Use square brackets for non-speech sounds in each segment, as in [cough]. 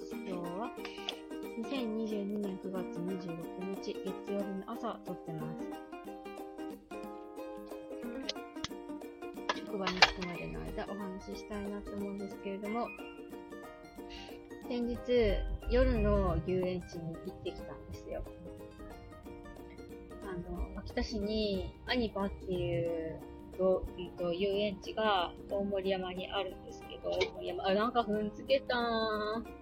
ます。今日は2022年9月26日月曜日の朝撮ってます。職場に着くまでの間お話ししたいなと思うんですけれども、先日夜の遊園地に行ってきたんですよ。あの、秋田市にアニパっていうと、えっと、遊園地が大森山にあるんですけど、大森山、あ、なんか踏んづけたー。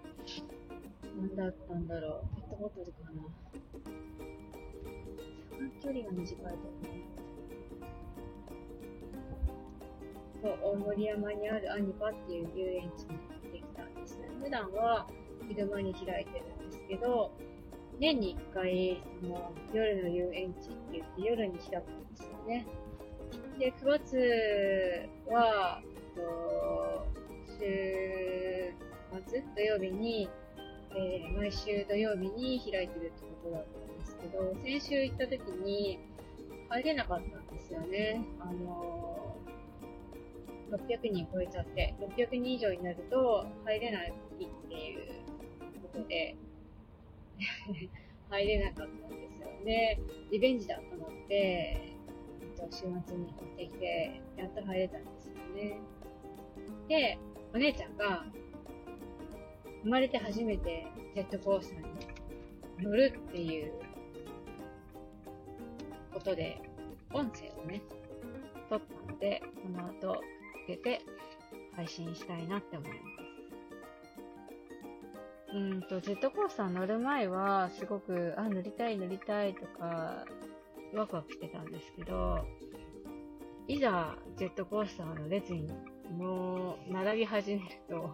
なんだったんだろう。ペットボトルかな。距離が短いと思う。そう、大森山にあるアニパっていう遊園地に行ってきたんですね。普段は昼間に開いてるんですけど、年に1回、その、夜の遊園地って言って夜に開くんですよね。で、9月は、と週末土曜日に、えー、毎週土曜日に開いてるってことだったんですけど、先週行った時に入れなかったんですよね。あのー、600人超えちゃって、600人以上になると入れないっていうことで、[laughs] 入れなかったんですよ。で、リベンジだと思って、週末に行ってきて、やっと入れたんですよね。で、お姉ちゃんが、生まれて初めてジェットコースターに乗るっていうことで、音声をね、撮ったので、この後、つけて配信したいなって思います。うんと、ジェットコースター乗る前は、すごく、あ、乗りたい乗りたいとか、ワクワクしてたんですけど、いざジェットコースターの列にもう並び始めると、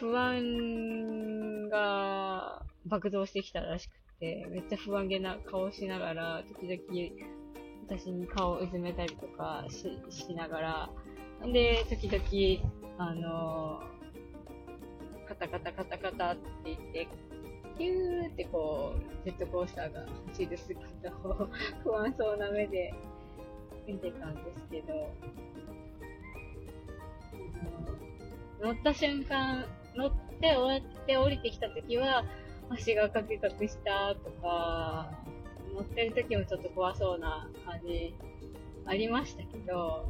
不安が爆増してきたらしくて、めっちゃ不安げな顔しながら、時々私に顔をうずめたりとかししながら、で、時々、あのカタカタカタカタって言って、キューってこう、ジェットコースターが走る姿を [laughs] 不安そうな目で見てたんですけど、乗った瞬間、乗って終わって降りてきた時は、足がカクカクしたとか、乗ってる時もちょっと怖そうな感じありましたけど、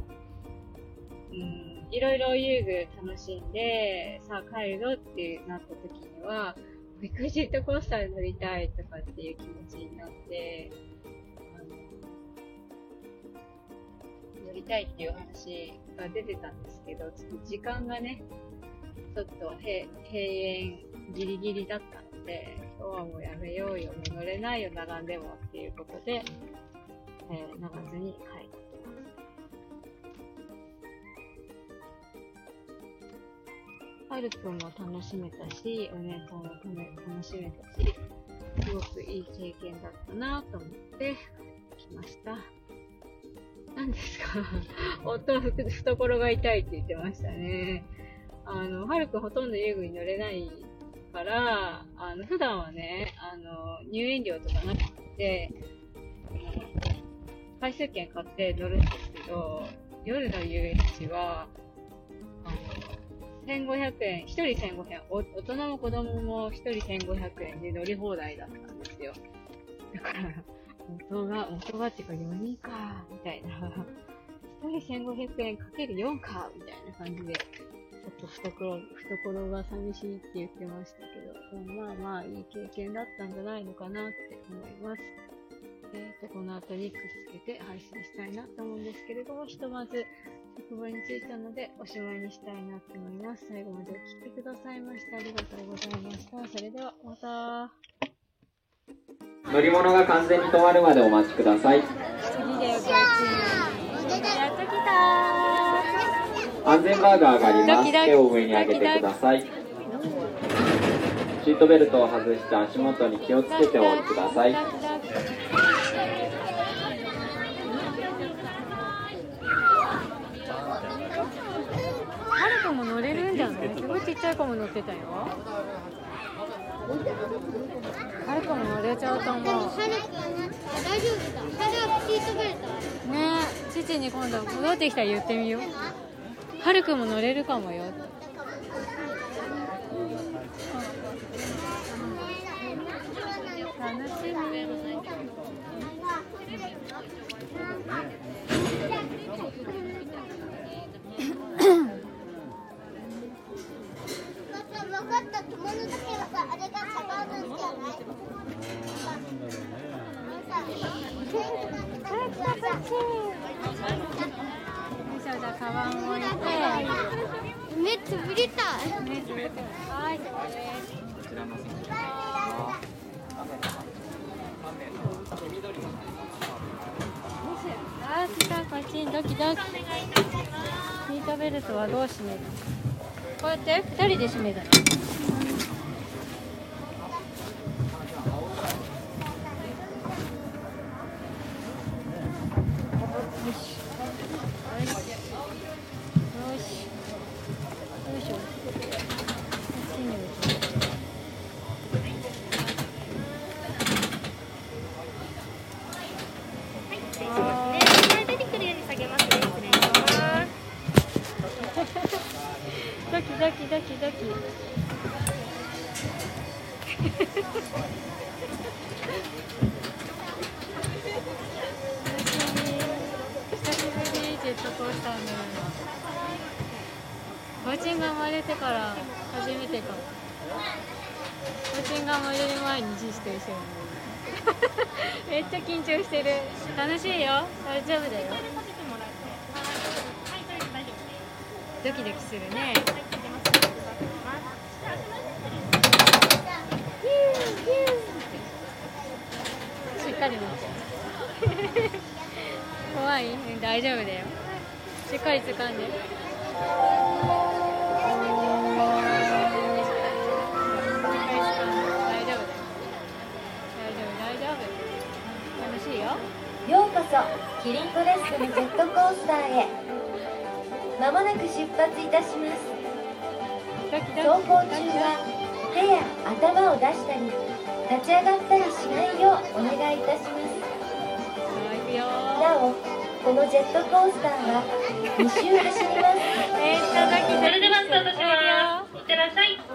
うん、いろいろ遊具楽しんで、さあ帰るぞってなった時には、ビッグジットコースターに乗りたいとかっていう気持ちになって、乗りたいっていう話が出てたんですけど、ちょっと時間がね、ちょっと閉園ギリギリだったので、今日はもうやめようよ、もう乗れないよ、並んでもっていうことで、えー、乗らずに帰ってきました。はるくんも楽しめたし、お姉さんも楽しめたし、すごくいい経験だったなと思って帰ってきました。何ですか？[laughs] 夫は懐が痛いって言ってましたね。あの、はるくんほとんど遊具に乗れないから、あの、普段はね、あの、入園料とかなくて、回数券買って乗るんですけど、夜の遊園地は、あの、1500円、1人1500円、大人も子供も1人1500円で乗り放題だったんですよ。だから、元が、元がっていうか4人か、みたいな。1人1500円かける4か、みたいな感じで、ょっと懐、懐が寂しいって言ってましたけど、でもまあまあいい経験だったんじゃないのかなって思います。えっ、ー、と、この後にくっつけて配信したいなと思うんですけれども、ひとまず職場に着いたのでおしまいにしたいなと思います。最後までお聴きくださいましてありがとうございました。それではまた。乗り物が完全に止まるまでお待ちください安全バーガーがあります。手を上に上げてください。シートベルトを外して足元に気をつけてお降りください。はるかも乗れるんじゃない？すごいちっちゃい子も乗ってたよ。はるかも乗れちゃうと思う。大丈夫だ。シートベルトね。父に今度戻ってきたら言ってみよう。はるくんも乗れるかもよ。楽しみ。目つぶりたいはいそれあー来たこっちにドキドキ。シートベルトはどう締めるこうやって二人で締めたのよしよしよしよしこっちに置いて出てくるように下げますね失礼しますドキドキドキドキ久しぶりジェットコースター乗るのバチンが生まれてから初めてかもバチンが生まれる前に父と一緒にめっちゃ緊張してる楽しいよ大丈夫だよドキドキするね。かり持って怖い。うん大丈夫だよ。しっかり掴んで。よ。うこそキリントレスクのジェットコースターへ。まもなく出発いたします。走行中は手や頭を出したり立ち上がったりしないようお願いいたしますなおこのジェットコースターは2周走りますめっちゃドキドキそれではスタートします。いってらっしゃい。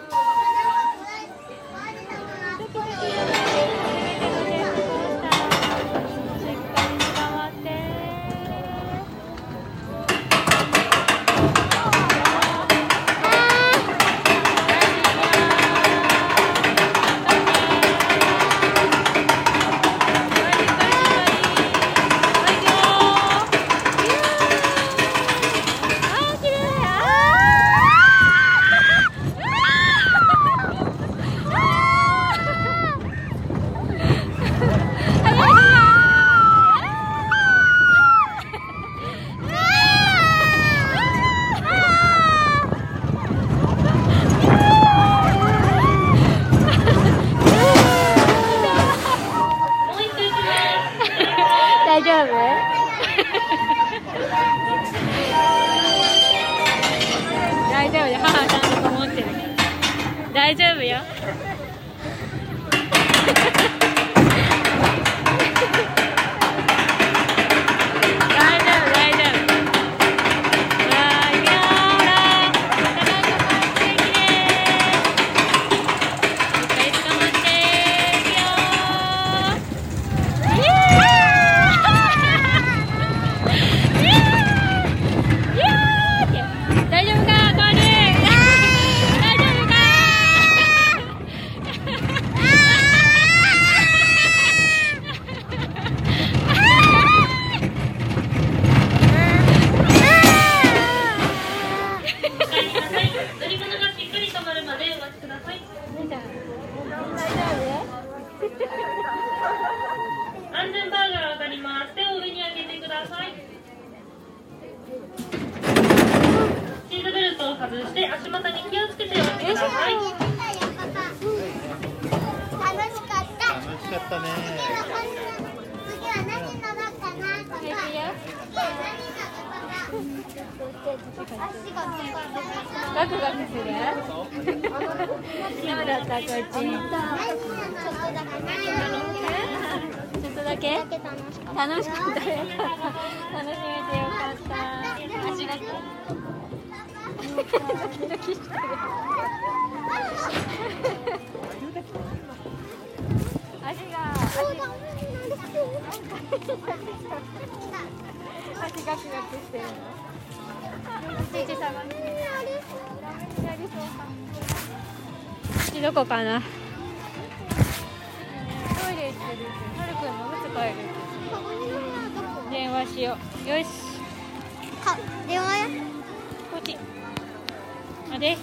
外して足元に気をつけてお待ちください。楽しかった。楽しかったね。次は何乗ろうかな。とか次は何乗ろうかな。足がガクガクする。だったこっち何乗ろうかな。ちょっとだけ。だけ楽しかっ楽しかったよ楽しめキドキしてる足が足がくがくしてるのちいちゃんが次どこかなトイレ行ってるはるくんのむつ帰る電話しようよし電話やこっちまで